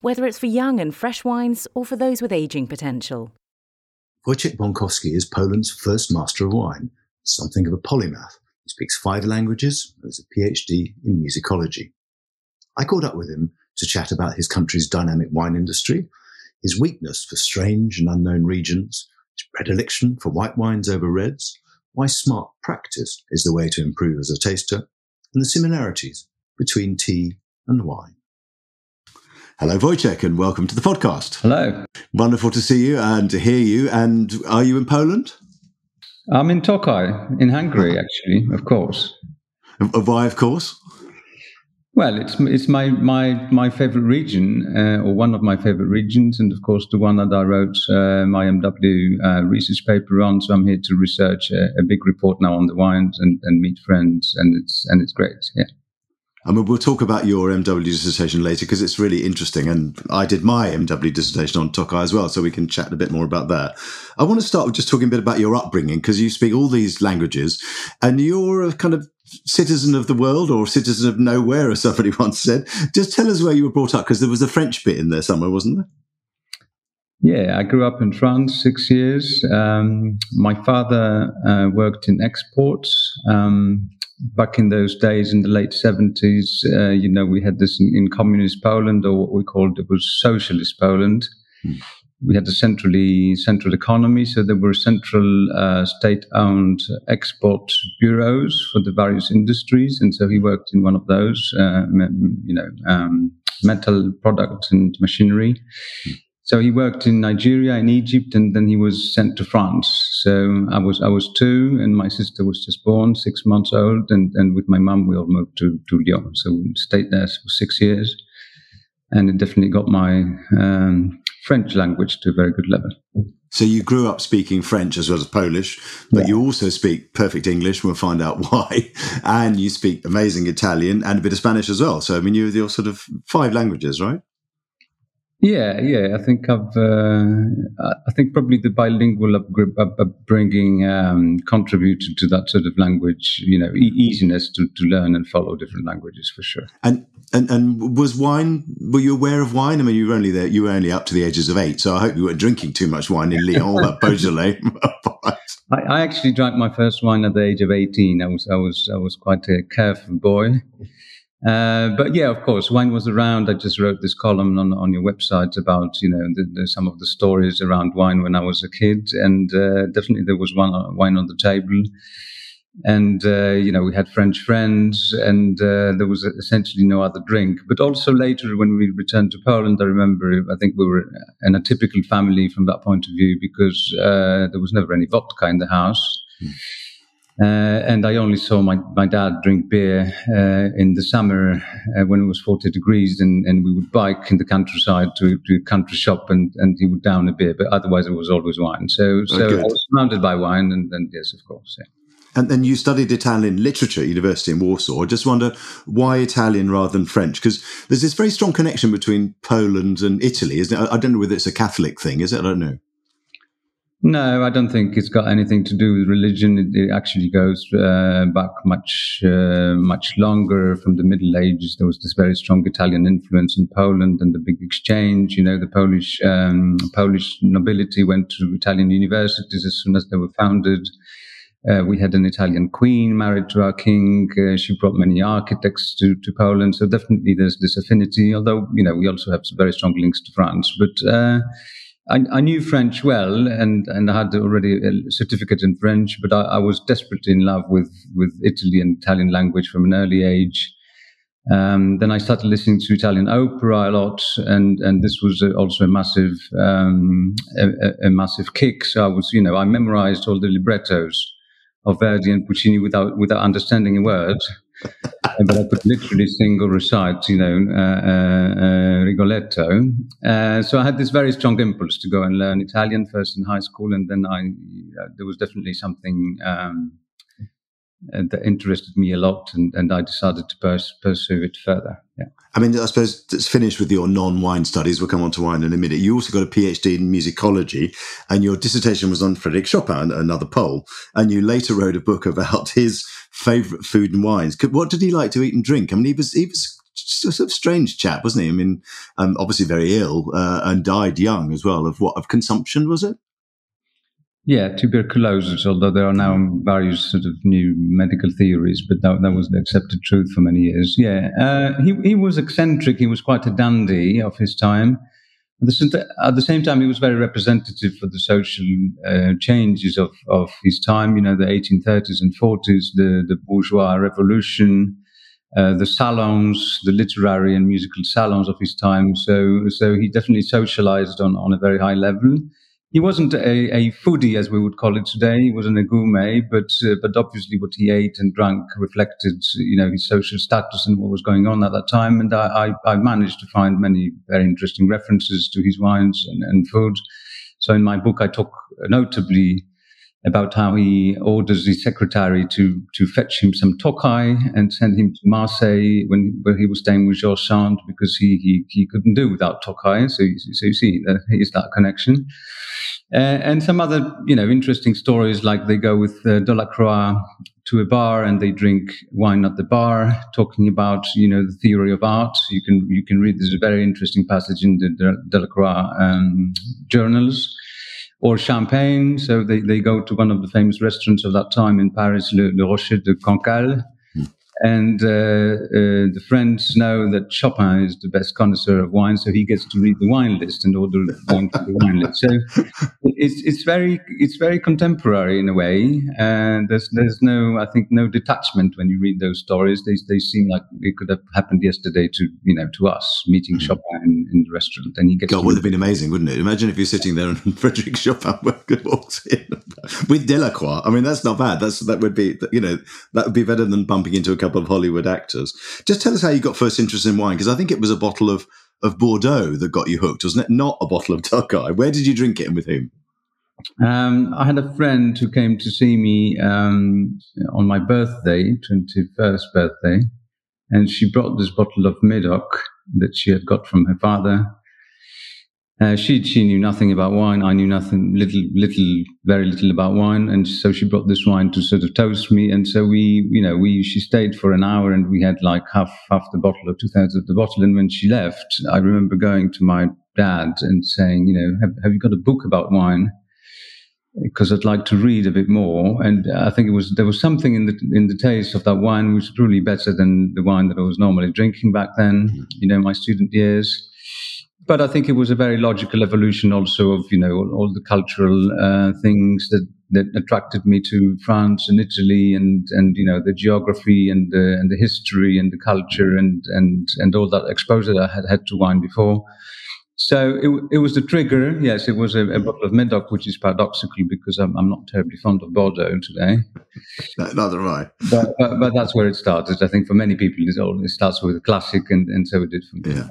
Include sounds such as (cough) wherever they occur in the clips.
whether it's for young and fresh wines or for those with aging potential. Wojciech Bońkowski is Poland's first master of wine, something of a polymath. He speaks five languages and has a PhD in musicology. I caught up with him to chat about his country's dynamic wine industry, his weakness for strange and unknown regions, his predilection for white wines over reds, why smart practice is the way to improve as a taster, and the similarities between tea and wine. Hello, Wojciech, and welcome to the podcast. Hello. Wonderful to see you and to hear you. And are you in Poland? I'm in Tokaj, in Hungary, actually, of course. Why, of course? Well, it's it's my my my favorite region, uh, or one of my favorite regions, and of course the one that I wrote uh, my MW uh, research paper on. So I'm here to research a, a, big report now on the wines and, and meet friends, and it's and it's great. Yeah. I mean, we'll talk about your MW dissertation later because it's really interesting. And I did my MW dissertation on Tokaj as well, so we can chat a bit more about that. I want to start with just talking a bit about your upbringing because you speak all these languages and you're a kind of citizen of the world or citizen of nowhere, as somebody (laughs) once said. Just tell us where you were brought up because there was a French bit in there somewhere, wasn't there? Yeah, I grew up in France six years. Um, my father uh, worked in exports. Um, back in those days in the late 70s, uh, you know, we had this in, in, communist Poland, or what we called it was socialist Poland. Mm. We had a centrally central economy, so there were central uh, state-owned export bureaus for the various industries, and so he worked in one of those, uh, you know, um, metal products and machinery. Mm. So he worked in Nigeria, in Egypt, and then he was sent to France. So I was I was two, and my sister was just born, six months old, and, and with my mum we all moved to, to Lyon. So we stayed there for six years, and it definitely got my um, French language to a very good level. So you grew up speaking French as well as Polish, but yeah. you also speak perfect English. We'll find out (laughs) why, and you speak amazing Italian and a bit of Spanish as well. So I mean, you're your sort of five languages, right? Yeah, yeah. I think I've. Uh, I think probably the bilingual upbringing um, contributed to that sort of language. You know, e- easiness to, to learn and follow different languages for sure. And and and was wine? Were you aware of wine? I mean, you were only there. You were only up to the ages of eight, so I hope you weren't drinking too much wine in Lyon, that (laughs) Beaujolais. I, I actually drank my first wine at the age of eighteen. I was I was I was quite a careful boy. Uh, but yeah, of course, wine was around. I just wrote this column on, on your website about you know the, the, some of the stories around wine when I was a kid, and uh, definitely there was one uh, wine on the table. And uh, you know we had French friends, and uh, there was essentially no other drink. But also later, when we returned to Poland, I remember I think we were in a typical family from that point of view because there was never any vodka in the house. Mm. Uh, and I only saw my, my dad drink beer uh, in the summer uh, when it was 40 degrees, and, and we would bike in the countryside to, to a country shop, and, and he would down a beer, but otherwise it was always wine. So, oh, so I was surrounded by wine, and, and yes, of course, yeah. And then you studied Italian literature at university in Warsaw. I just wonder why Italian rather than French? Because there's this very strong connection between Poland and Italy, isn't it? I don't know whether it's a Catholic thing, is it? I don't know. No, I don't think it's got anything to do with religion. It, it actually goes uh, back much, uh, much longer. From the Middle Ages, there was this very strong Italian influence in Poland and the big exchange. You know, the Polish um, Polish nobility went to Italian universities as soon as they were founded. Uh, we had an Italian queen married to our king. Uh, she brought many architects to, to Poland. So definitely there's this affinity, although, you know, we also have very strong links to France. But uh, I, I, knew French well, and, and I had already a certificate in French, but I, I, was desperately in love with, with Italy and Italian language from an early age. Um, then I started listening to Italian opera a lot, and, and this was also a massive um, a, a, massive kick. So I was, you know, I memorized all the librettos of Verdi and Puccini without without understanding a word. But I could literally sing or recite, you know, uh, uh, uh Rigoletto. Uh, so I had this very strong impulse to go and learn Italian first in high school, and then I uh, there was definitely something. Um, that interested me a lot, and, and I decided to pers- pursue it further. Yeah. I mean, I suppose it's finished with your non-wine studies. We'll come on to wine in a minute. You also got a PhD in musicology, and your dissertation was on Frederic Chopin, another Pole. And you later wrote a book about his favorite food and wines. What did he like to eat and drink? I mean, he was he was a sort of strange chap, wasn't he? I mean, um, obviously very ill uh, and died young as well. Of what of consumption was it? Yeah, tuberculosis, although there are now various sort of new medical theories, but that, that was the accepted truth for many years. Yeah, uh, he, he was eccentric. He was quite a dandy of his time. At the, same time, he was very representative for the social uh, changes of, of his time, you know, the 1830s and 40s, the, the bourgeois revolution, uh, the salons, the literary and musical salons of his time. So, so he definitely socialized on, on a very high level he wasn't a, a, foodie as we would call it today. He wasn't a gourmet, but uh, but obviously what he ate and drank reflected, you know, his social status and what was going on at that time. And I, I, I managed to find many very interesting references to his wines and, and food. So in my book, I talk notably about how he orders his secretary to to fetch him some Tokai and send him to Marseille when where he was staying with George Sand because he, he he couldn't do without Tokai. So so you see, uh, here's that connection. Uh, and some other, you know, interesting stories like they go with uh, Delacroix to a bar and they drink wine at the bar, talking about, you know, the theory of art. You can you can read this very interesting passage in the Delacroix um, journals. Or champagne. So they, they go to one of the famous restaurants of that time in Paris, Le, Le Rocher de Cancale, and uh, uh, the friends know that Chopin is the best connoisseur of wine, so he gets to read the wine list and order wine from the wine list. So it's it's very it's very contemporary in a way, and there's there's no I think no detachment when you read those stories. They they seem like it could have happened yesterday to you know to us meeting mm-hmm. Chopin in, in, the restaurant, and he gets. God, would have been amazing, wouldn't it? Imagine if you're sitting there and (laughs) Frederic Chopin (laughs) walks in with Delacroix. I mean, that's not bad. That's that would be you know that would be better than bumping into a of Hollywood actors. Just tell us how you got first interest in wine, because I think it was a bottle of, of Bordeaux that got you hooked, wasn't it? Not a bottle of Tokay. Where did you drink it and with whom? Um, I had a friend who came to see me um, on my birthday, 21st birthday, and she brought this bottle of Medoc that she had got from her father. Uh, she she knew nothing about wine. I knew nothing, little, little, very little about wine, and so she brought this wine to sort of toast me. And so we, you know, we she stayed for an hour, and we had like half half the bottle or two thirds of the bottle. And when she left, I remember going to my dad and saying, you know, have, have you got a book about wine? Because I'd like to read a bit more. And I think it was there was something in the in the taste of that wine which was really better than the wine that I was normally drinking back then. Mm-hmm. You know, my student years but I think it was a very logical evolution also of you know all, all the cultural uh, things that that attracted me to France and Italy and and you know the geography and the and the history and the culture and and and all that exposure that I had had to wine before. So it, it was the trigger. Yes, it was a, a bottle of Medoc, which is paradoxical because I'm, I'm not terribly fond of Bordeaux today. Neither am I. But, but, but, that's where it started. I think for many people, it, all, it starts with a classic, and, and so it did for me. Yeah.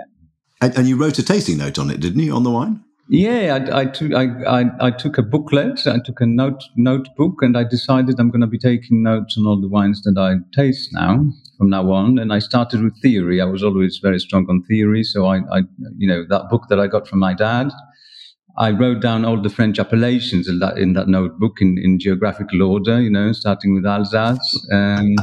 And, and, you wrote a tasting note on it, didn't you, on the wine? Yeah, I, I, took, I, I, took a booklet, I took a note notebook, and I decided I'm going to be taking notes on all the wines that I taste now from now on. And I started with theory. I was always very strong on theory, so I, I you know, that book that I got from my dad. I wrote down all the French appellations in that in that notebook in, in geographical order, you know, starting with Alsace. Um,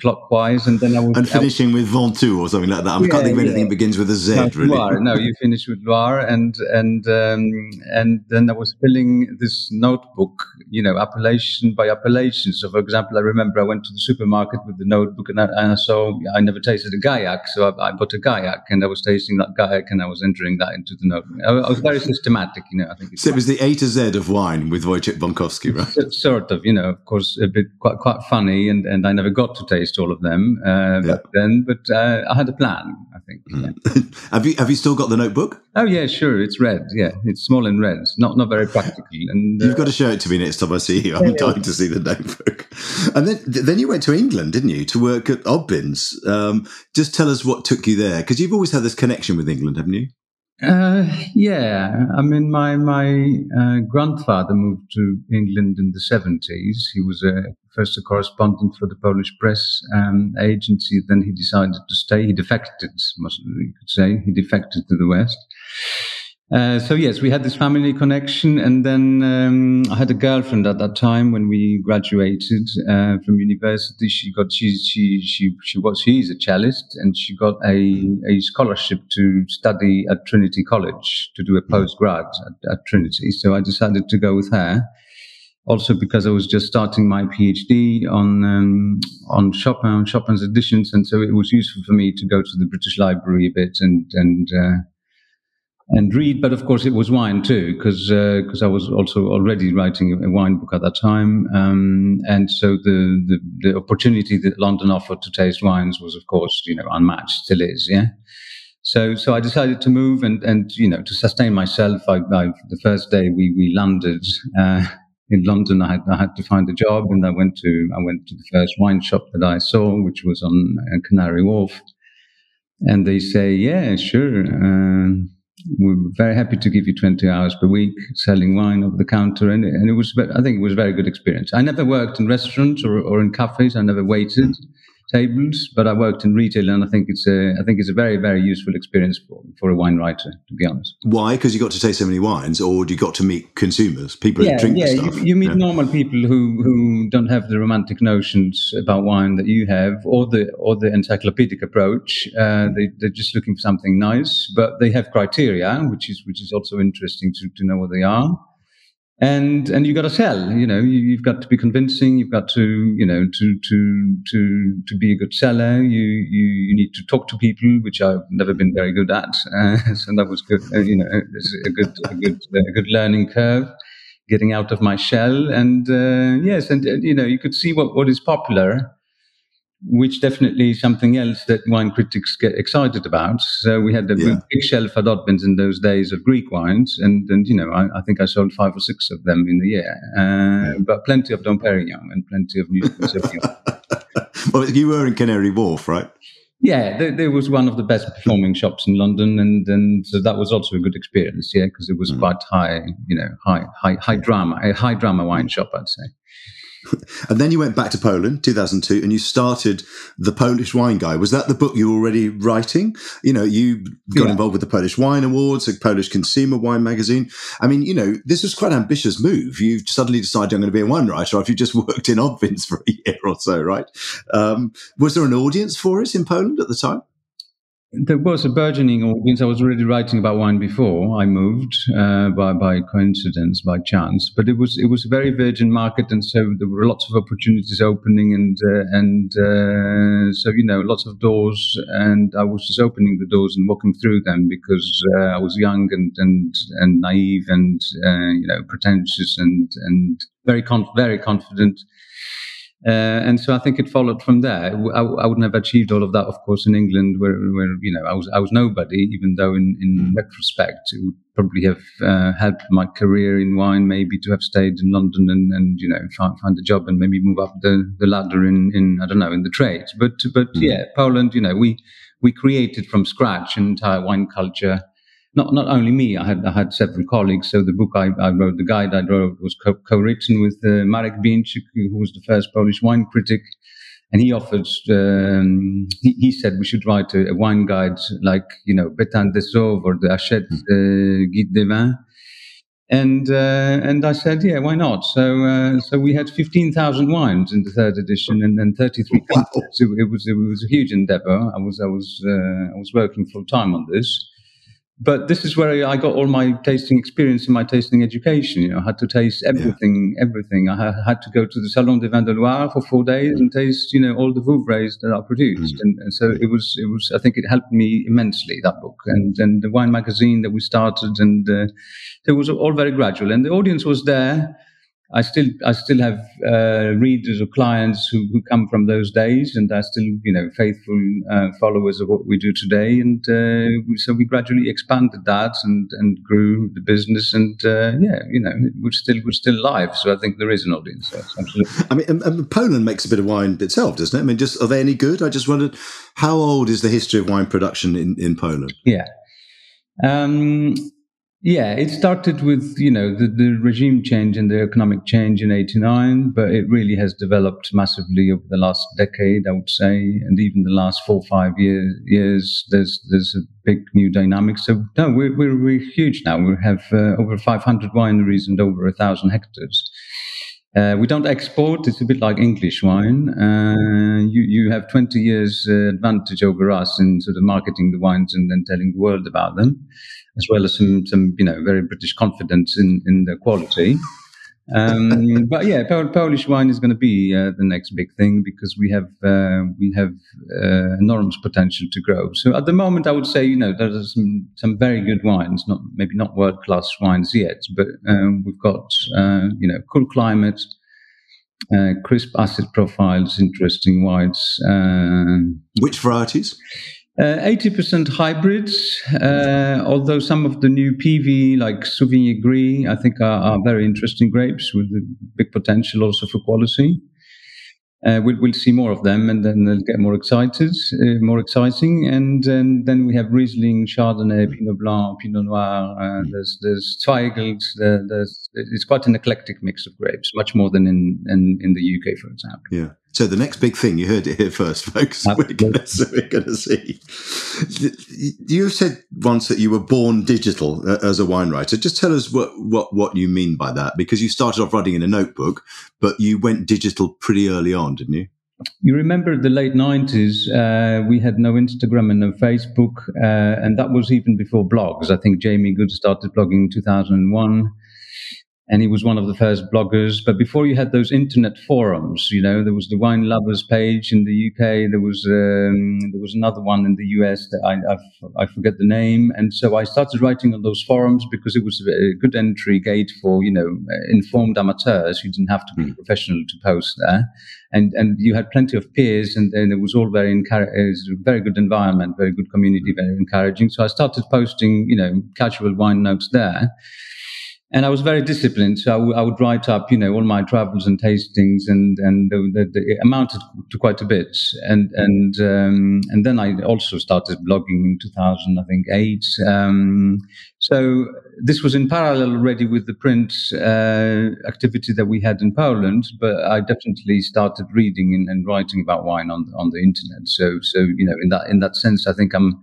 clockwise, and then I would and finishing with Ventoux or something like that. I yeah, can't think of anything yeah. that begins with a Z. No, really, Loire. no, you finish with Loire, and and um, and then I was filling this notebook, you know, appellation by appellation. So, for example, I remember I went to the supermarket with the notebook, and I, and I saw I never tasted a Gaillac, so I, I, bought a Gaillac, and I was tasting that Gaillac, and I was entering that into the notebook. I, I was very systematic, you know. I think so. It was the A to Z of wine with Wojciech Bońkowski, right? sort of, you know, of course, a bit quite quite funny, and and I never got to taste taste all of them uh, yeah. back then, but uh, I had a plan. I think. Mm. Yeah. (laughs) have you have you still got the notebook? Oh yeah, sure. It's red. Yeah, it's small and red. Not not very practical. And you've got to show it to me next time I see you. I'm yeah, dying to see the notebook. And then then you went to England, didn't you, to work at Oddbins? Um, just tell us what took you there, because you've always had this connection with England, haven't you? Uh, yeah, I mean, my my uh, grandfather moved to England in the seventies. He was a first a correspondent for the Polish press um, agency. Then he decided to stay. He defected, you could say. He defected to the West. Uh, so yes, we had this family connection, and then um, I had a girlfriend at that time when we graduated uh, from university. She got she she she she was she's a cellist, and she got a a scholarship to study at Trinity College to do a postgrad at, at Trinity. So I decided to go with her. Also because I was just starting my PhD on um, on Chopin, Chopin's editions, and so it was useful for me to go to the British Library a bit and and uh, and read. But of course, it was wine too, because because uh, I was also already writing a wine book at that time, um, and so the, the, the opportunity that London offered to taste wines was, of course, you know, unmatched. Still is, yeah. So so I decided to move and and you know to sustain myself. I, I the first day we we landed. Uh, in London, I had, I had to find a job, and I went to I went to the first wine shop that I saw, which was on uh, Canary Wharf, and they say, "Yeah, sure." Uh, we were very happy to give you 20 hours per week selling wine over the counter. And, and it was, I think it was a very good experience. I never worked in restaurants or, or in cafes. I never waited tables, but I worked in retail, and I think it's a I think it's a very very useful experience for, for a wine writer, to be honest. Why? Because you got to taste so many wines, or you got to meet consumers, people yeah, who drink yeah, the stuff. You, you meet yeah. normal people who who don't have the romantic notions about wine that you have, or the or the encyclopedic approach. Uh, they they're just looking for something nice, but they have criteria, which is which is also interesting to to know what they are and and you got to sell you know you, have got to be convincing you've got to you know to to to to be a good seller. You you, you need to talk to people which i've never been very good at. Uh, (laughs) so that was good uh, you know a good a good a good learning curve getting out of my shell. And uh, yes and uh, you know you could see what what is popular which definitely is something else that wine critics get excited about. So we had a yeah. big shelf at Oddbins in those days of Greek wines, and and you know I, I think I sold five or six of them in the year, uh, yeah. but plenty of Dom Perignon and plenty of New Sauvignon. (laughs) well, you were in Canary Wharf, right? Yeah, there, there, was one of the best performing shops in London, and and so that was also a good experience. Yeah, because it was mm. quite high, you know, high high high drama, a high drama wine shop, I'd say. (laughs) and then you went back to Poland, 2002, and you started the Polish Wine Guide. Was that the book you were already writing? You know, you got yeah. involved with the Polish Wine Awards, the Polish Consumer Wine Magazine. I mean, you know, this was quite an ambitious move. You suddenly decided I'm going to be a wine writer after you just (laughs) worked in Oddbins for a year or so, right? Um, was there an audience for it in Poland at the time? There was a burgeoning audience. I was already writing about wine before I moved uh, by by coincidence, by chance. But it was it was a very virgin market, and so there were lots of opportunities opening, and uh, and uh, so you know lots of doors, and I was just opening the doors and walking through them because uh, I was young and and and naive and uh, you know pretentious and and very conf- very confident. Uh, and so I think it followed from there. I, I, wouldn't have achieved all of that, of course, in England, where, where you know I was I was nobody. Even though, in, in mm. retrospect, it would probably have uh, helped my career in wine, maybe to have stayed in London and, and you know find, find a job and maybe move up the, the ladder in, in I don't know in the trades. But but mm. yeah, Poland, you know, we we created from scratch an entire wine culture not not only me. I had I had several colleagues. So the book I, I wrote, the guide I wrote, was co- written with uh, Marek Bieńczyk, who was the first Polish wine critic, and he offered. Um, he, he, said we should write a, a, wine guide like you know Béthane des Sauves or the Hachette mm. uh, Guide des Vins. And uh, and I said, yeah, why not? So uh, so we had fifteen thousand wines in the third edition, and then thirty three countries. It, it, was it was a huge endeavor. I was I was uh, I was working full time on this, but this is where I got all my tasting experience in my tasting education. You know, I had to taste everything, yeah. everything. I had to go to the Salon des Vins de Loire for four days and taste, you know, all the Vouvrays that are produced. Mm. And, and, so it was, it was, I think it helped me immensely, that book. And, and the wine magazine that we started. And uh, it was all very gradual. And the audience was there. I still I still have uh, readers or clients who, who come from those days, and are still you know faithful uh, followers of what we do today. And uh, so we gradually expanded that and and grew the business, and uh, yeah, you know we're still we're still live. So I think there is an audience. Yes, absolutely. I mean, and, and Poland makes a bit of wine itself, doesn't it? I mean, just are they any good? I just wondered how old is the history of wine production in in Poland? Yeah. Um, yeah, it started with you know the, the regime change and the economic change in '89, but it really has developed massively over the last decade, I would say, and even the last four five years. Years there's there's a big new dynamic. So no, we're we're, we're huge now. We have uh, over 500 wineries and over a thousand hectares. Uh, we don't export. It's a bit like English wine. Uh, you you have 20 years uh, advantage over us in sort of marketing the wines and then telling the world about them as well as some, some you know, very British confidence in, in the quality. Um, (laughs) but yeah, Polish wine is going to be uh, the next big thing because we have uh, we have uh, enormous potential to grow. So at the moment, I would say you know there are some some very good wines, not maybe not world class wines yet, but um, we've got uh, you know cool climate, uh, crisp acid profiles, interesting wines. Uh, Which varieties? Uh, 80% hybrids, uh, although some of the new PIWI, like Souvignier Gris, I think are, are very interesting grapes with big potential also for quality. Uh, we'll, we'll, see more of them, and then they'll get more excited, uh, more exciting. And, and, then we have Riesling, Chardonnay, Pinot Blanc, Pinot Noir. Uh, there's there's Zweigelt. There, there's it's quite an eclectic mix of grapes, much more than in in, in the UK, for example. Yeah. So the next big thing, you heard it here first, folks. We're going to see. You said once that you were born digital uh, as a wine writer. Just tell us what, what, what you mean by that, because you started off writing in a notebook, but you went digital pretty early on, didn't you? You remember the late 90s, uh, we had no Instagram and no Facebook, uh, and that was even before blogs. I think Jamie Goode started blogging in 2001 and he was one of the first bloggers. But before you had those internet forums, you know, there was the wine lovers page in the UK. There was um, there was another one in the US that I i forget the name. And so I started writing on those forums because it was a good entry gate for you know informed amateurs. You didn't have to be hmm. professional to post there, and and you had plenty of peers, and, and it was all very encouraging. It was a very good environment, very good community, very encouraging. So I started posting you know casual wine notes there and I was very disciplined. So I, w- I would write up, you know, all my travels and tastings, and and the, the, the, it amounted to quite a bit. And and um, and then I also started blogging in 2000, I think eight. Um, so this was in parallel already with the print uh, activity that we had in Poland, but I definitely started reading and, and writing about wine on on the internet. So so you know, in that in that sense, I think I'm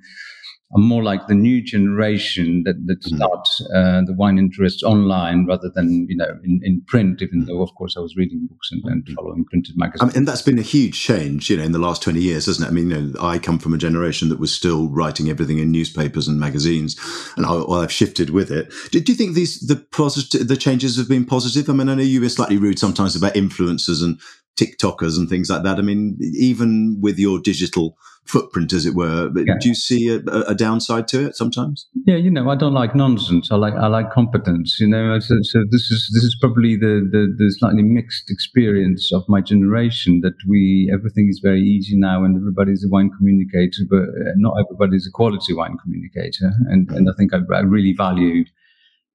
are more like the new generation that, that mm. start uh, the wine interests online rather than you know in, in print. Even mm. though, of course, I was reading books and, and mm. following printed magazines. I mean, and that's been a huge change, you know, in the last twenty years, hasn't it? I mean, you know, I come from a generation that was still writing everything in newspapers and magazines, and I, well, I've shifted with it. Do, do you think these the positive, the changes have been positive? I mean, I know you were slightly rude sometimes about influencers and TikTokers and things like that. I mean, even with your digital footprint, as it were, yeah. do you see a, a, downside to it sometimes? Yeah, you know, I don't like nonsense. I like I like competence. You know, so, so this is this is probably the, the, the slightly mixed experience of my generation that we everything is very easy now and everybody's a wine communicator, but uh, not everybody's a quality wine communicator. And and I think I, I really value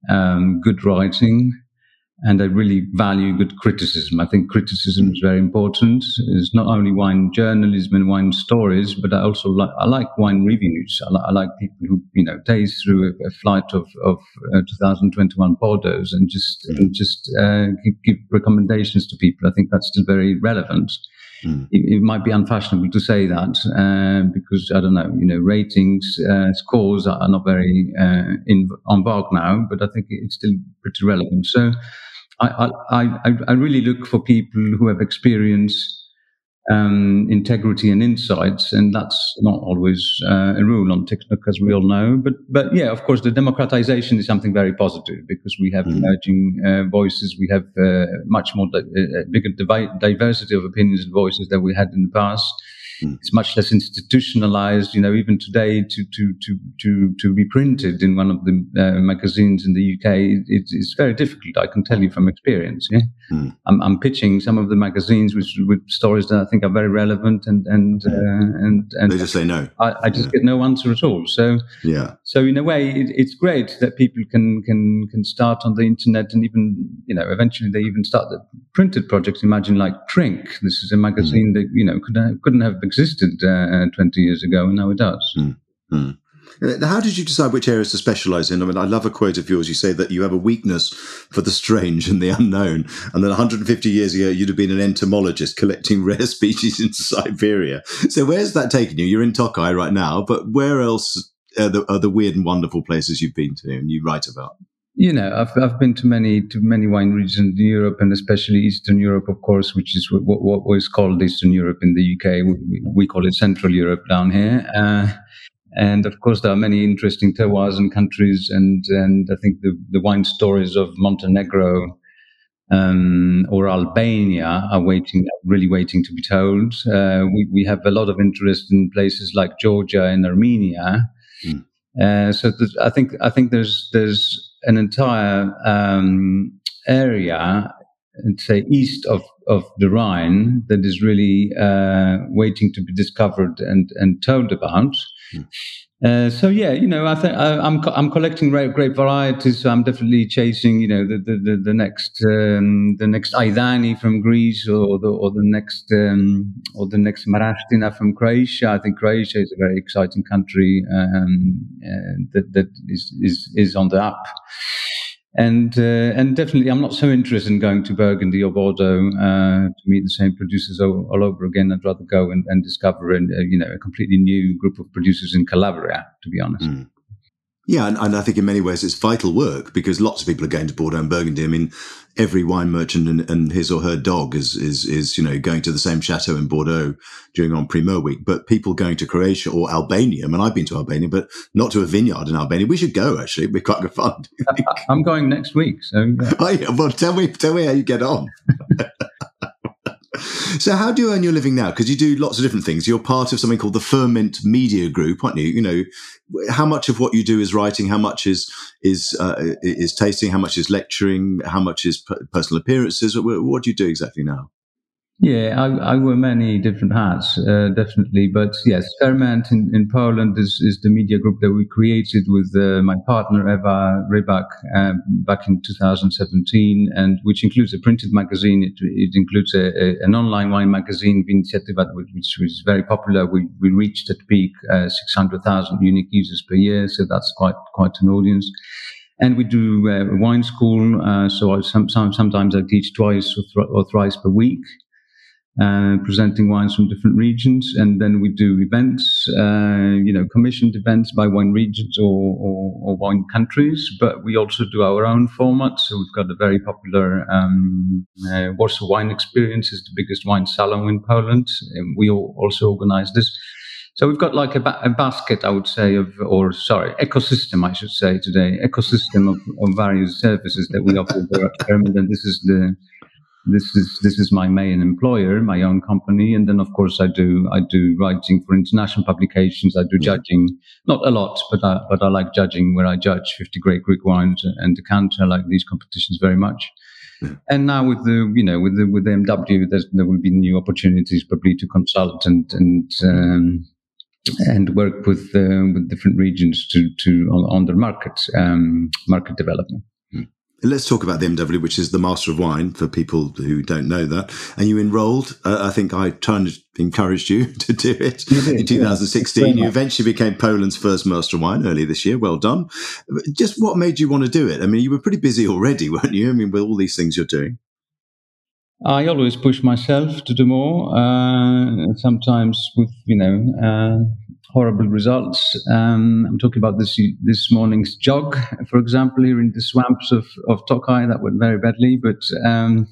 um, good writing and I really value good criticism. I think criticism is very important. It's not only wine journalism and wine stories, but I also like I like wine reviews. I, li- I like people who you know taste through a, a flight of of uh, 2021 Bordeaux and just mm. and just uh, give, give, recommendations to people. I think that's still very relevant. Mm. It, it, might be unfashionable to say that uh, because I don't know, you know, ratings uh, scores are, not very uh, in on vogue now, but I think it's still pretty relevant. So I, I, I really look for people who have experience, um, integrity, and insights, and that's not always uh, a rule on TikTok, as we all know. But but yeah, of course, the democratization is something very positive because we have mm. emerging uh, voices, we have uh, much more di- uh, bigger divi- diversity of opinions and voices than we had in the past. Mm. It's much less institutionalized. You know, even today, to to to to to be printed in one of the uh, magazines in the UK, it, it's very difficult. I can tell you from experience. Yeah. mm. I'm, I'm, pitching some of the magazines with, with stories that I think are very relevant, and and uh, and, and they just say no. I, I just yeah. get no answer at all. So yeah. So in a way, it, it's great that people can can can start on the internet, and even you know eventually they even start the printed projects. Imagine like Trink. This is a magazine mm. that you know could have, couldn't have existed uh, 20 years ago, and now it does. Mm. Uh, how did you decide which areas to specialize in? I mean, I love a quote of yours. You say that you have a weakness for the strange and the unknown, and that 150 years ago you'd have been an entomologist collecting (laughs) rare species in Siberia. So, where's that taken you? You're in Tokai right now, but where else the, the weird and wonderful places you've been to and you write about? You know, I've I've been to many to many wine regions in Europe and especially Eastern Europe, of course, which is what, what was called Eastern Europe in the UK. We, we call it Central Europe down here. Uh, and of course, there are many interesting terroirs and countries, and and I think the, the wine stories of Montenegro um, or Albania are waiting, really waiting to be told. Uh, we we have a lot of interest in places like Georgia and Armenia. Mm. Uh, so I think I think there's there's an entire um, area, say east of of the Rhine, that is really uh, waiting to be discovered and and told about. Hmm. Uh, so yeah, you know, I think I'm I'm collecting great, great varieties. So I'm definitely chasing, you know, the the, the, the next um, the next Aidani from Greece or the or the next um, or the next Marastina from Croatia. I think Croatia is a very exciting country um, uh, that that is is is on the up and uh, and definitely, I'm not so interested in going to Burgundy or Bordeaux uh, to meet the same producers all, all, over again. I'd rather go and, and discover, a, you know, a completely new group of producers in Calabria. To be honest. Mm. Yeah, and, and, I think in many ways it's vital work because lots of people are going to Bordeaux and Burgundy. I mean, every wine merchant and, and, his or her dog is, is, is, you know, going to the same chateau in Bordeaux during En Primeur week. But people going to Croatia or Albania, I mean, I've been to Albania, but not to a vineyard in Albania. We should go, actually. It'd be quite good fun. (laughs) I'm going next week. So, (laughs) oh, yeah. well, tell me, tell me how you get on. (laughs) So, how do you earn your living now? Because you do lots of different things. You're part of something called the Ferment Media Group, aren't you? You know, how much of what you do is writing? How much is is uh, is tasting? How much is lecturing? How much is personal appearances? What, what do you do exactly now? Yeah, I, I, wear many different hats, uh, definitely. But yes, Ferment in, in Poland is, is the media group that we created with uh, my partner Eva Rybak um, back in 2017, and which includes a printed magazine. It, it includes a, a, an online wine magazine, which, was very popular. We, we reached at peak uh, 600,000 unique users per year, so that's quite quite an audience and we do uh, wine school. Uh, so I, some, some, sometimes I teach twice or, or, thrice per week, uh, presenting wines from different regions, and then we do events, uh, you know, commissioned events by wine regions or, or, or, wine countries. But we also do our own formats. So we've got a very popular um, uh, Warsaw Wine Experience, is the biggest wine salon in Poland. And we also organize this. So we've got like a, ba- a, basket, I would say, of, or sorry, ecosystem, I should say today, ecosystem of, of various services that we offer at And this is the this is this is my main employer, my own company, and then of course I do I do writing for international publications. I do mm-hmm. judging, not a lot, but I, but I like judging where I judge fifty great Greek wines and decanter. I like these competitions very much. Yeah. And now with the you know with the with the MW, there will be new opportunities probably to consult and and um, and work with uh, with different regions to to on, on their market um, market development. Let's talk about the MW, which is the Master of Wine for people who don't know that. And you enrolled. Uh, I think I tried to encouraged you (laughs) to do it did, in 2016. Yeah. You eventually became Poland's first Master of Wine early this year. Well done. Just what made you want to do it? I mean, you were pretty busy already, (laughs) weren't you? I mean, with all these things you're doing. I always push myself to do more. Uh, sometimes with you know uh, horrible results. Um, I'm talking about this this morning's jog, for example, here in the swamps of of Tokai. That went very badly, but. Um,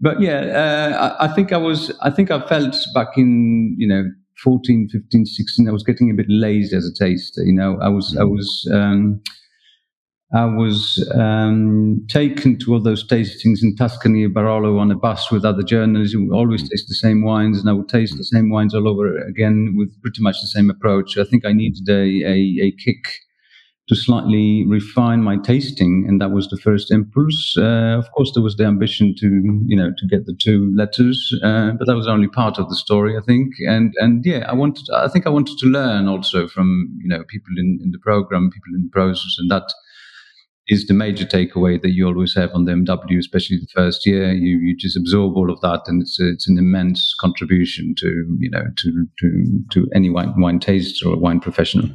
but yeah, uh, I, I, think I was, I think I felt back in, you know, 14, 15, 16, I was getting a bit lazy as a taster. You know, I was, I was, um, I was um, taken to all those tastings in Tuscany, Barolo on a bus with other journalists who always mm. taste the same wines, and I would taste the same wines all over again with pretty much the same approach. I think I needed a, a, a kick to slightly refine my tasting, and that was the first impulse. Uh, of course, there was the ambition to, you know, to get the two letters, uh, but that was only part of the story, I think. And and yeah, I wanted, I think I wanted to learn also from, you know, people in, in the program, people in the process, and that is the major takeaway that you always have on the MW, especially the first year. You you just absorb all of that, and it's a, it's an immense contribution to you know to to to any wine wine taster or wine professional.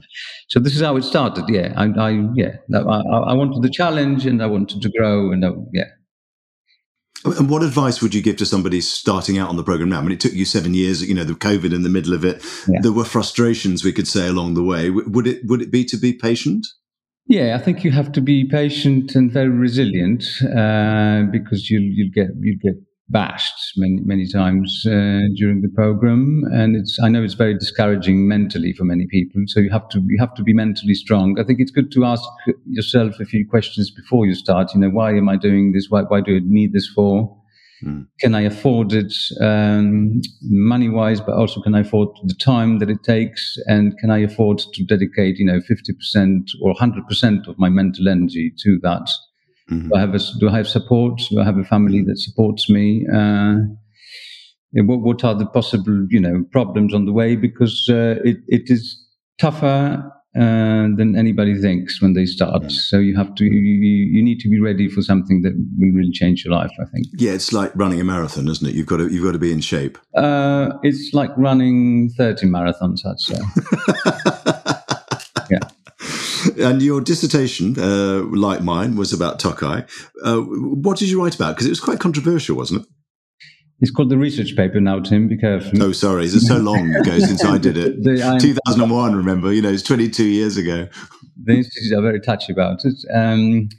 So this is how it started. Yeah, I, I yeah I, I wanted the challenge, and I wanted to grow, and I, yeah. And what advice would you give to somebody starting out on the program now? I mean, it took you seven years. You know, the COVID in the middle of it. Yeah. There were frustrations we could say along the way. Would it would it be to be patient? Yeah, I think you have to be patient and very resilient uh, because you'll you'll get you'll get bashed many many times uh, during the program, and it's I know it's very discouraging mentally for many people. So you have to you have to be mentally strong. I think it's good to ask yourself a few questions before you start. You know, why am I doing this? Why why do I need this for? Mm. Can I afford it um, money wise, but also can I afford the time that it takes? And can I afford to dedicate, you know, 50% or 100% of my mental energy to that? Mm-hmm. Do, I have a, do I have support? Do I have a family that supports me? Uh, what, what, are the possible, you know, problems on the way? Because uh, it, it is tougher uh, than anybody thinks when they start. So you have to, you, you, need to be ready for something that will really change your life. I think. Yeah, it's like running a marathon, isn't it? You've got to, you've got to be in shape. Uh, it's like running thirty marathons. I'd say. (laughs) yeah. And your dissertation, uh, like mine, was about Tokai. Uh, what did you write about? Because it was quite controversial, wasn't it? It's called the research paper now, Tim. Be careful. Oh, sorry. It's so long ago (laughs) since I did it. the, 2001, remember? You know, it's 22 years ago. The institutes are very touchy about it. Um,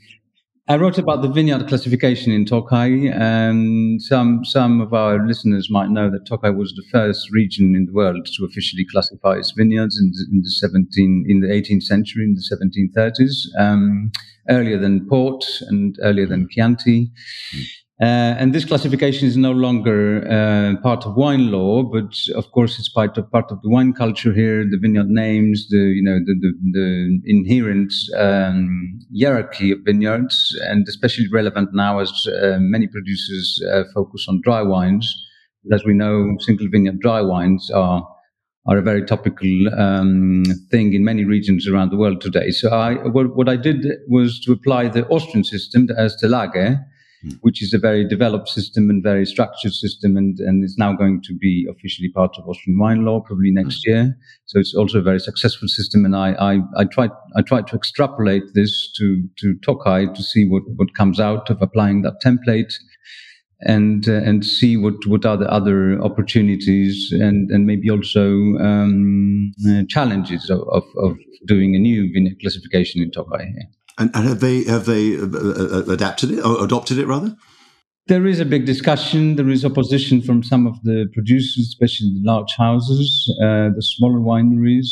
I wrote about the vineyard classification in Tokai. and some some of our listeners might know that Tokai was the first region in the world to officially classify its vineyards in the, in the 17 in the 18th century, in the 1730s, um, earlier than Port and earlier than Chianti. Mm. Uh, and this classification is no longer uh, part of wine law, but of course it's part of part of the wine culture here. The vineyard names, the you know the the, the inherent um, hierarchy of vineyards, and especially relevant now as uh, many producers uh, focus on dry wines. As we know, single vineyard dry wines are are a very topical um, thing in many regions around the world today. So I, what, what I did was to apply the Austrian system as the Lage, Which is a very developed system and very structured system, and, and is now going to be officially part of Austrian wine law probably next hmm. year. So it's also a very successful system, and I I, I tried I tried to extrapolate this to to Tokai to see what what comes out of applying that template. And uh, and see what, what are the other opportunities and, and maybe also um, uh, challenges of, of, of, doing a new vineyard classification in Tokai here. And, and have they have they uh, uh, uh, adapted it or adopted it rather? There is a big discussion. There is opposition from some of the producers, especially the large houses, uh, the smaller wineries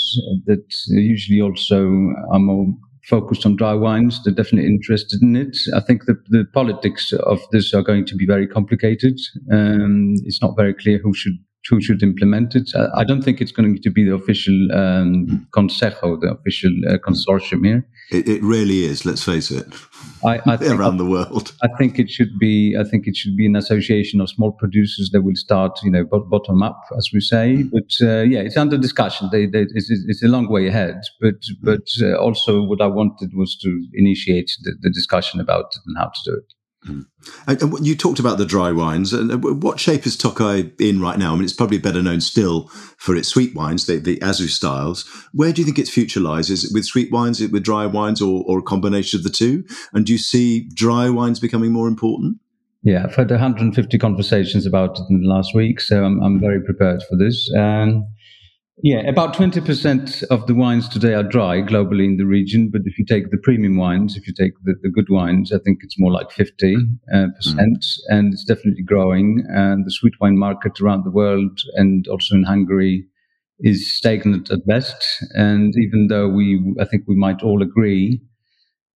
that usually also are more focused on dry wines. They're definitely interested in it. I think the, the politics of this are going to be very complicated. Um, it's not very clear who should who should implement it. I, don't think it's going to be the official um, Consejo, the official uh, consortium here. It, it, really is. Let's face it. I, I (laughs) think, around the world, I think it should be. I think it should be an association of small producers that will start, you know, bottom up, as we say. Mm. But uh, yeah, it's under discussion. They, they, it's, it's, a long way ahead. But mm. but uh, also, what I wanted was to initiate the, the discussion about it and how to do it. Mm. And you talked about the dry wines. And what shape is Tokai in right now? I mean, it's probably better known still for its sweet wines, the, the Aszú styles. Where do you think its future lies? Is it with sweet wines, with dry wines, or, or a combination of the two? And do you see dry wines becoming more important? Yeah, I've had 150 conversations about it in the last week, so I'm, I'm very prepared for this. Um, yeah, about 20% of the wines today are dry globally in the region. But if you take the premium wines, if you take the, the good wines, I think it's more like 50. Uh, percent, mm. And it's definitely growing. And the sweet wine market around the world and also in Hungary is stagnant at best. And even though we, I think we might all agree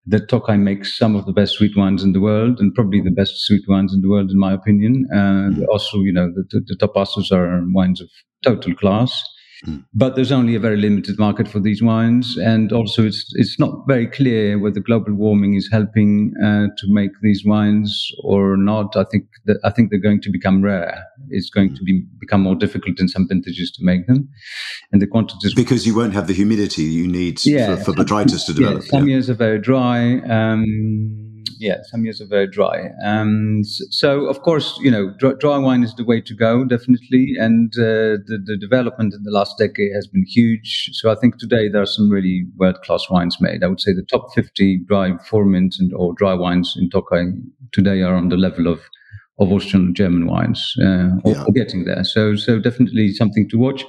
that Tokai makes some of the best sweet wines in the world and probably the best sweet wines in the world, in my opinion. And mm. also, you know, the, the, the Topassos are wines of total class Mm. But there's only a very limited market for these wines, and also it's it's not very clear whether global warming is helping uh, to make these wines or not. I think that I think they're going to become rare. It's going mm. to be become more difficult in some vintages to make them, and the quantities because you won't have the humidity you need yeah, for, for botrytis to develop. Yeah, some yeah. years are very dry. Um, yeah, some years are very dry. And so, of course, you know, dry, dry wine is the way to go, definitely. And uh, the, the development in the last decade has been huge. So I think today there are some really world class wines made. I would say the top 50 dry Furmint and or dry wines in Tokaj today are on the level of of Austrian German wines, uh, or, yeah. or, getting there. So, so definitely something to watch.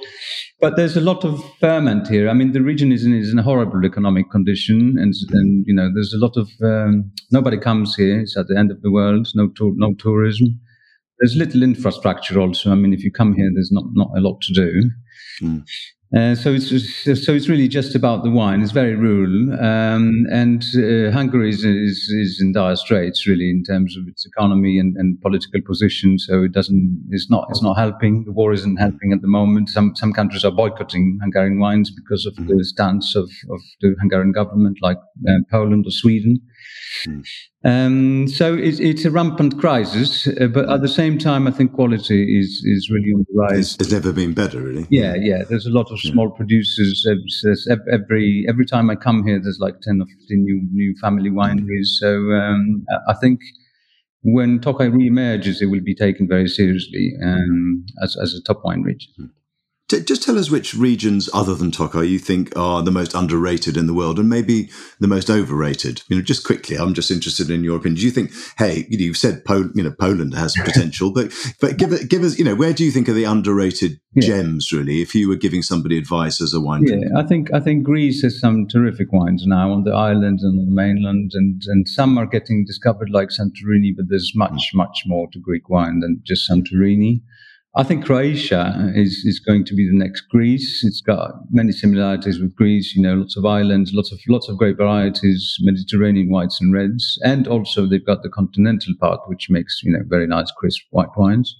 But there's a lot of ferment here. I mean, the region is in, is in a horrible economic condition, and and you know, there's a lot of um, nobody comes here. It's at the end of the world. No tour, no tourism. There's little infrastructure also. I mean, if you come here, there's not not a lot to do. Mm. Uh, so it's so it's really just about the wine. It's very rural, um, and uh, Hungary is, is, is in dire straits really in terms of its economy and, and political position. So it doesn't it's not it's not helping. The war isn't helping at the moment. Some some countries are boycotting Hungarian wines because of the stance of, of the Hungarian government, like uh, Poland or Sweden. Mm. Um, so it's, it's a rampant crisis, uh, but at the same time, I think quality is is really on the rise. It's, it's never been better, really. Yeah, yeah. There's a lot of small yeah. producers. Every every time I come here, there's like ten or fifteen new new family wineries. So um, I think when Tokaj re-emerges, it will be taken very seriously um, as as a top wine region. Just tell us which regions other than Tokaj you think are the most underrated in the world and maybe the most overrated. You know, just quickly, I'm just interested in your opinion. Do you think, hey, you know, you've said Pol- you know Poland has potential, but but give it, give us, you know, where do you think are the underrated yeah. gems really? If you were giving somebody advice as a wine, yeah, drinker? I think I think Greece has some terrific wines now on the islands and on the mainland, and and some are getting discovered like Santorini, but there's much much more to Greek wine than just Santorini. I think Croatia is, is going to be the next Greece. It's got many similarities with Greece, you know, lots of islands, lots of lots of great varieties, Mediterranean whites and reds, and also they've got the continental part, which makes you know very nice crisp white wines.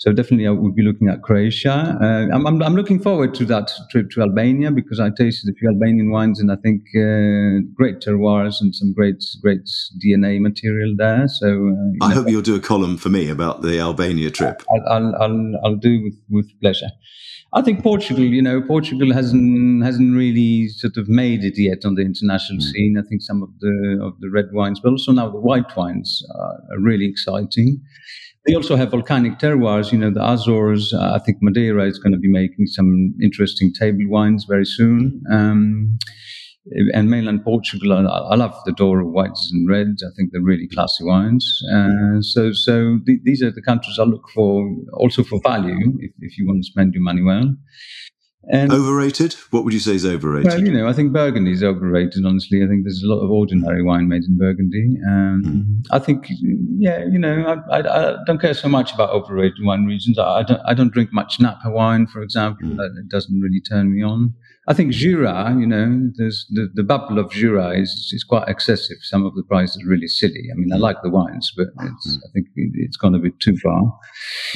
So definitely, I would be looking at Croatia. Uh, I'm, I'm, I'm, looking forward to that trip to Albania because I tasted a few Albanian wines, and I think uh, great terroirs and some great great DNA material there. So uh, I know, hope you'll do a column for me about the Albania trip. I'll I'll, I'll, I'll do with with pleasure. I think Portugal, you know, Portugal hasn't hasn't really sort of made it yet on the international mm. scene. I think some of the of the red wines, but also now the white wines are really exciting. They also have volcanic terroirs. You know, the Azores. Uh, I think Madeira is going to be making some interesting table wines very soon. Um, and mainland Portugal, I, I, love the Douro whites and reds. I think they're really classy wines. Uh, so, so th- these are the countries I look for, also for value, if, if you want to spend your money well. And, overrated? What would you say is overrated? Well, you know, I think Burgundy is overrated. Honestly, I think there's a lot of ordinary wine made in Burgundy. Um, mm. I think, yeah, you know, I, I, I, don't care so much about overrated wine regions. I, don't, I don't drink much Napa wine, for example. Mm. It doesn't really turn me on. I think Jura, you know, there's the, the bubble of Jura is, is quite excessive. Some of the prices are really silly. I mean, I like the wines, but mm. I think it's gone a bit too far.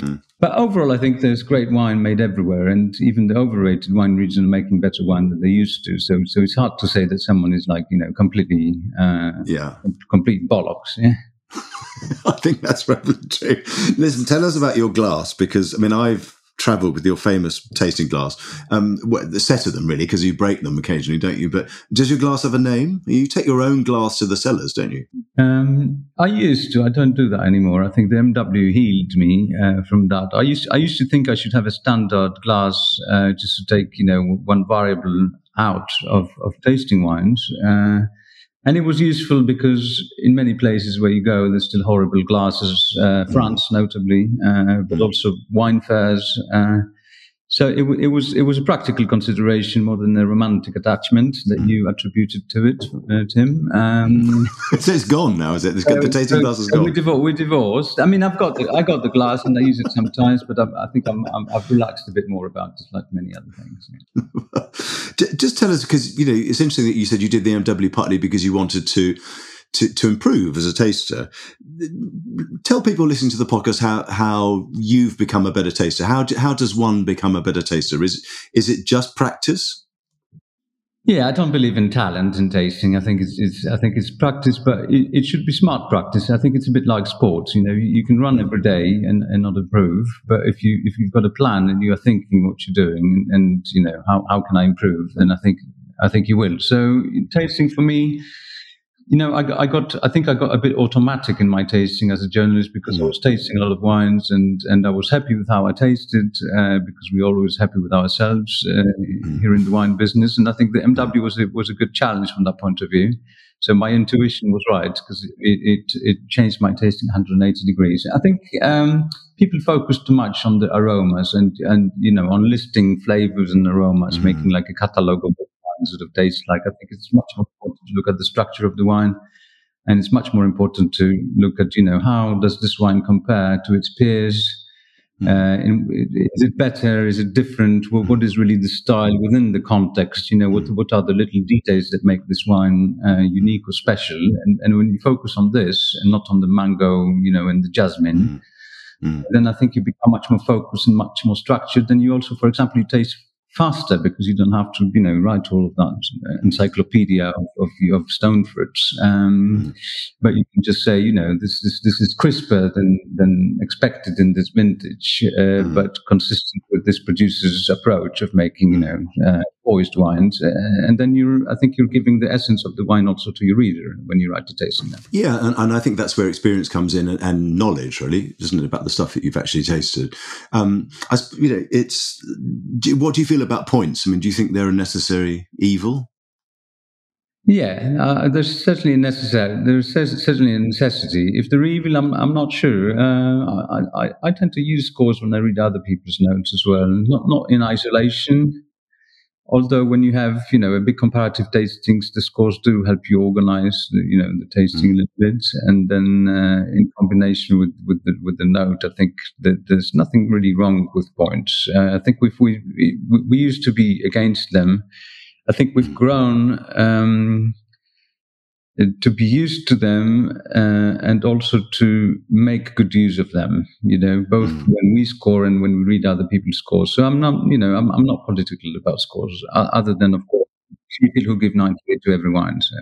Mm. But overall, I think there's great wine made everywhere, and even the overrated wine regions are making better wine than they used to. So, so it's hard to say that someone is like you know completely, uh, yeah, complete bollocks. Yeah. (laughs) (laughs) I think that's probably true. Listen, tell us about your glass because I mean I've travel with your famous tasting glass. Um, the set of them really, because you break them occasionally, don't you? But does your glass have a name? You take your own glass to the cellars, don't you? Um, I used to. I don't do that anymore. I think the MW healed me uh, from that. I used I used to think I should have a standard glass uh, just to take you know one variable out of of tasting wines. Uh, and it was useful because in many places where you go, there's still horrible glasses, uh, France notably, uh, but also wine fairs. Uh, so it, it, was it was a practical consideration more than a romantic attachment that you attributed to it, uh, Tim. Um, (laughs) so it's gone now, is it? The, the tasting so, glass is gone. We divor- we're divorced. I mean, I've got the, I got the glass and I use it sometimes, but i i think I'm, i have relaxed a bit more about it, like many other things. (laughs) Just tell us, because you know, it's interesting that you said you did the MW partly because you wanted to to, to improve as a taster. Tell people listening to the podcast how, how you've become a better taster. How, do, how does one become a better taster? Is, is it just practice? Yeah, I don't believe in talent in tasting. I think it's, it's I think it's practice, but it, it, should be smart practice. I think it's a bit like sports. You know, you, you, can run every day and, and not improve, but if you if you've got a plan and you are thinking what you're doing and, and you know how, how can I improve, then I think I think you will. So tasting for me you know, I, I, got, I think I got a bit automatic in my tasting as a journalist because I was tasting a lot of wines and, and I was happy with how I tasted uh, because we're always happy with ourselves uh, mm. here in the wine business. And I think the MW was a, was a good challenge from that point of view. So my intuition was right because it, it, it, changed my tasting 180 degrees. I think um, people focus too much on the aromas and, and, you know, on listing flavors and aromas, mm. making like a catalog of sort of taste like. I think it's much more important to look at the structure of the wine, and it's much more important to look at you know how does this wine compare to its peers. Mm. Uh, is it better? Is it different? Well, what is really the style within the context? You know, what what are the little details that make this wine uh, unique or special? And, and when you focus on this and not on the mango, you know, and the jasmine, mm. Mm. then I think you become much more focused and much more structured. And you also, for example, you taste faster because you don't have to, you know, write all of that encyclopedia of, of, of stone fruits. Um, mm. But you can just say, you know, this is this is crisper than than expected in this vintage, uh, mm. but consistent with this producer's approach of making, you know, uh, poised wines. Uh, and then you're, I think, you're giving the essence of the wine also to your reader when you write the tasting note. Yeah, and, and I think that's where experience comes in and, and, knowledge, really, isn't it, about the stuff that you've actually tasted. Um, I, you know, it's what do you feel about points? I mean, do you think they're a necessary evil? Yeah, uh, there's certainly a necessary. There's certainly a necessity. If they're evil, I'm, I'm not sure. Uh, I, I, I, tend to use scores when I read other people's notes as well, not not in isolation. Although when you have you know a big comparative tastings, the scores do help you organize the, you know the tasting mm. a little bit, and then uh, in combination with with the, with the note, I think that there's nothing really wrong with points. Uh, I think we we we used to be against them. I think we've grown. Um, to be used to them uh, and also to make good use of them you know both mm. when we score and when we read other people's scores so i'm not you know i'm, I'm not political about scores other than of course people who give 98 to everyone. So.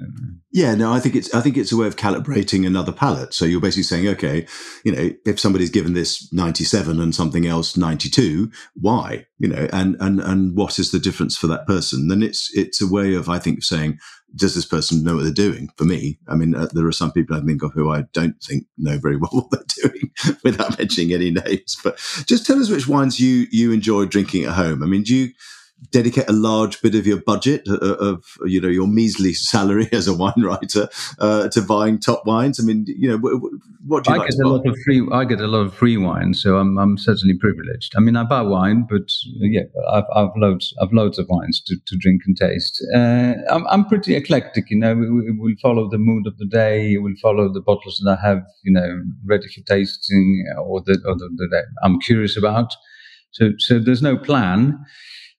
Yeah, no, I think it's I think it's a way of calibrating another palate. So you're basically saying, okay, you know, if somebody's given this 97 and something else 92, why? You know, and and and what is the difference for that person? Then it's it's a way of I think saying, does this person know what they're doing? For me, I mean, uh, there are some people I think of who I don't think know very well (laughs) what they're doing, (laughs) without mentioning any names. But just tell us which wines you you enjoy drinking at home. I mean, do you dedicate a large bit of your budget uh, uh, of you know your measly (laughs) salary as a wine writer uh, to buying top wines? I mean, you know, what do you I like get a lot of free. I get a lot of free wine, so I'm I'm certainly privileged. I mean, I buy wine, but yeah, I've I've loads I've loads of wines to, to drink and taste. Uh, I'm I'm pretty eclectic. You know, we will follow the mood of the day. We'll follow the bottles that I have, you know, ready for tasting or the or the, the I'm curious about. So so there's no plan.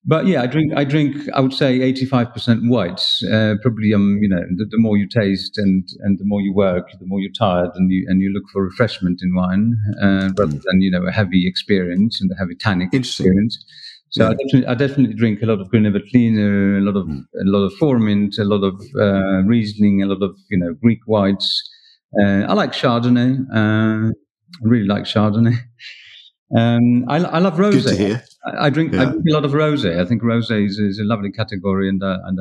But yeah, I drink. I drink. I would say eighty-five percent whites. Uh, probably, um, you know, the, the, more you taste and and the more you work, the more you're tired, and you and you look for refreshment in wine uh, rather than you know a heavy experience and a heavy tannic experience. So yeah. I, definitely, I definitely drink a lot of Grüner Veltliner, a lot of mm. a lot of Furmint, a lot of uh, Riesling, a lot of you know Greek whites. Uh, I like Chardonnay. Uh, I really like Chardonnay. (laughs) Um, I, I love rosé. Good to hear. I, I drink. Yeah. I drink a lot of rosé. I think rosé is, is a lovely category, and uh, and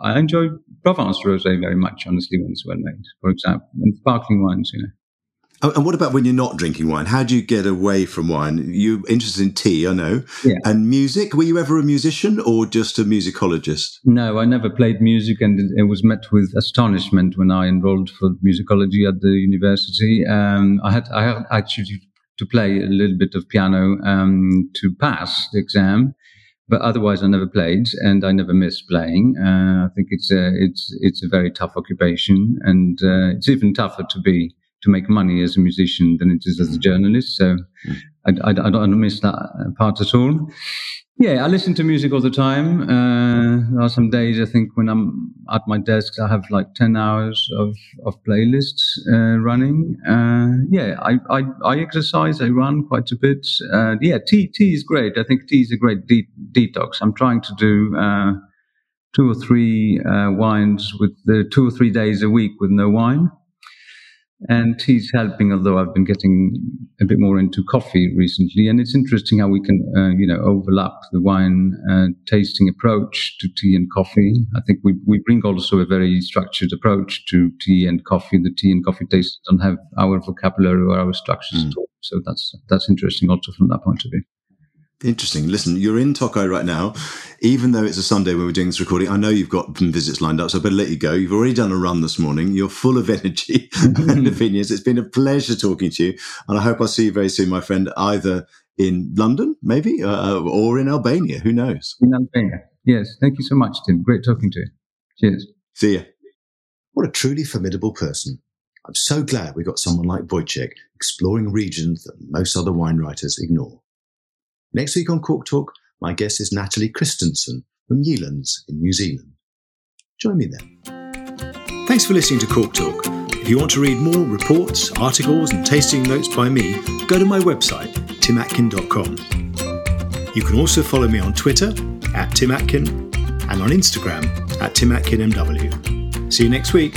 I I enjoy Provence rosé very much. Honestly, when it's well made, for example, and sparkling wines. You know. And what about when you're not drinking wine? How do you get away from wine? You're interested in tea, I know. Yeah. And music? Were you ever a musician or just a musicologist? No, I never played music, and it, was met with astonishment when I enrolled for musicology at the university. Um, I had I had actually to play a little bit of piano um, to pass the exam. But otherwise, I never played, and I never missed playing. Uh, I think it's a it's it's a very tough occupation, and uh, it's even tougher to be to make money as a musician than it is as a journalist. So I, I, I don't miss that part at all. Yeah, I listen to music all the time. Uh, there are some days I think when I'm at my desk, I have like ten hours of of playlists uh, running. Uh, yeah, I, I, I exercise, I run quite a bit. Uh, yeah, tea tea is great. I think tea is a great de- detox. I'm trying to do uh, two or three uh, wines with the two or three days a week with no wine and tea's helping although i've been getting a bit more into coffee recently. And it's interesting how we can uh, you know overlap the wine uh, tasting approach to tea and coffee. I think we, we bring also a very structured approach to tea and coffee. The tea and coffee taste don't have our vocabulary or our structures mm. at all. So that's that's interesting also from that point of view Interesting. Listen, you're in Tokaj right now. Even though it's a Sunday when we're doing this recording, I know you've got some visits lined up, so I better let you go. You've already done a run this morning. You're full of (laughs) energy and opinions. It's been a pleasure talking to you. And I hope I'll see you very soon, my friend, either in London, maybe, uh, or in Albania. Who knows? In Albania. Yes. Thank you so much, Tim. Great talking to you. Cheers. See you. What a truly formidable person. I'm so glad we got someone like Wojciech exploring regions that most other wine writers ignore. Next week on Cork Talk, my guest is Natalie Christensen from Yealands in New Zealand. Join me then. Thanks for listening to Cork Talk. If you want to read more reports, articles, and tasting notes by me, go to my website, timatkin.com. You can also follow me on Twitter at timatkin and on Instagram at timatkinmw. See you next week.